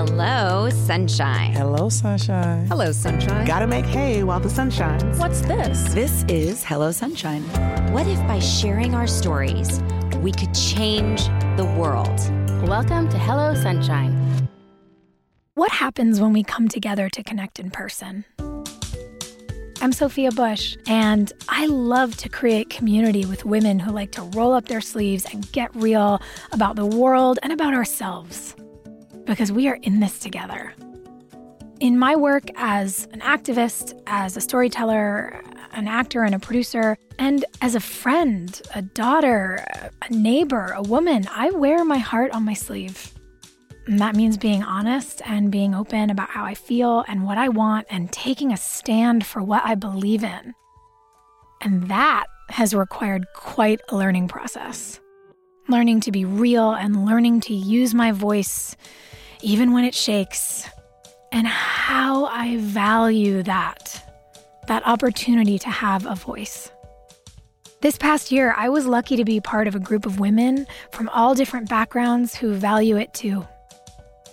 Hello, sunshine. Hello, sunshine. Hello, sunshine. Gotta make hay while the sun shines. What's this? This is Hello Sunshine. What if by sharing our stories, we could change the world? Welcome to Hello Sunshine. What happens when we come together to connect in person? I'm Sophia Bush, and I love to create community with women who like to roll up their sleeves and get real about the world and about ourselves. Because we are in this together. In my work as an activist, as a storyteller, an actor, and a producer, and as a friend, a daughter, a neighbor, a woman, I wear my heart on my sleeve. And that means being honest and being open about how I feel and what I want and taking a stand for what I believe in. And that has required quite a learning process. Learning to be real and learning to use my voice even when it shakes. And how I value that that opportunity to have a voice. This past year, I was lucky to be part of a group of women from all different backgrounds who value it too.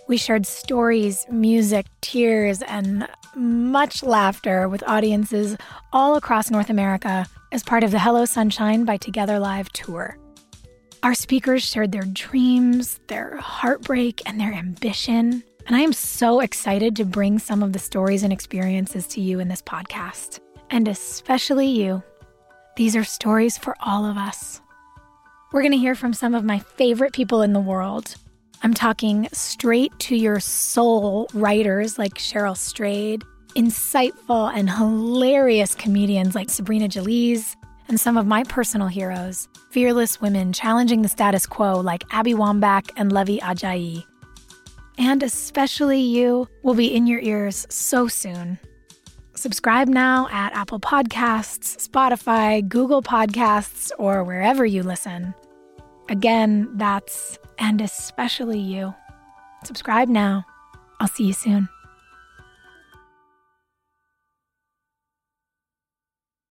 We shared stories, music, tears, and much laughter with audiences all across North America as part of the Hello Sunshine by Together Live tour. Our speakers shared their dreams, their heartbreak, and their ambition. And I am so excited to bring some of the stories and experiences to you in this podcast, and especially you. These are stories for all of us. We're going to hear from some of my favorite people in the world I'm talking straight to your soul writers like Cheryl Strayed, insightful and hilarious comedians like Sabrina Jalees, and some of my personal heroes, fearless women challenging the status quo like Abby Wambach and Luvvie Ajayi. And especially you will be in your ears so soon. Subscribe now at Apple Podcasts, Spotify, Google Podcasts, or wherever you listen. Again, that's and especially you. Subscribe now. I'll see you soon.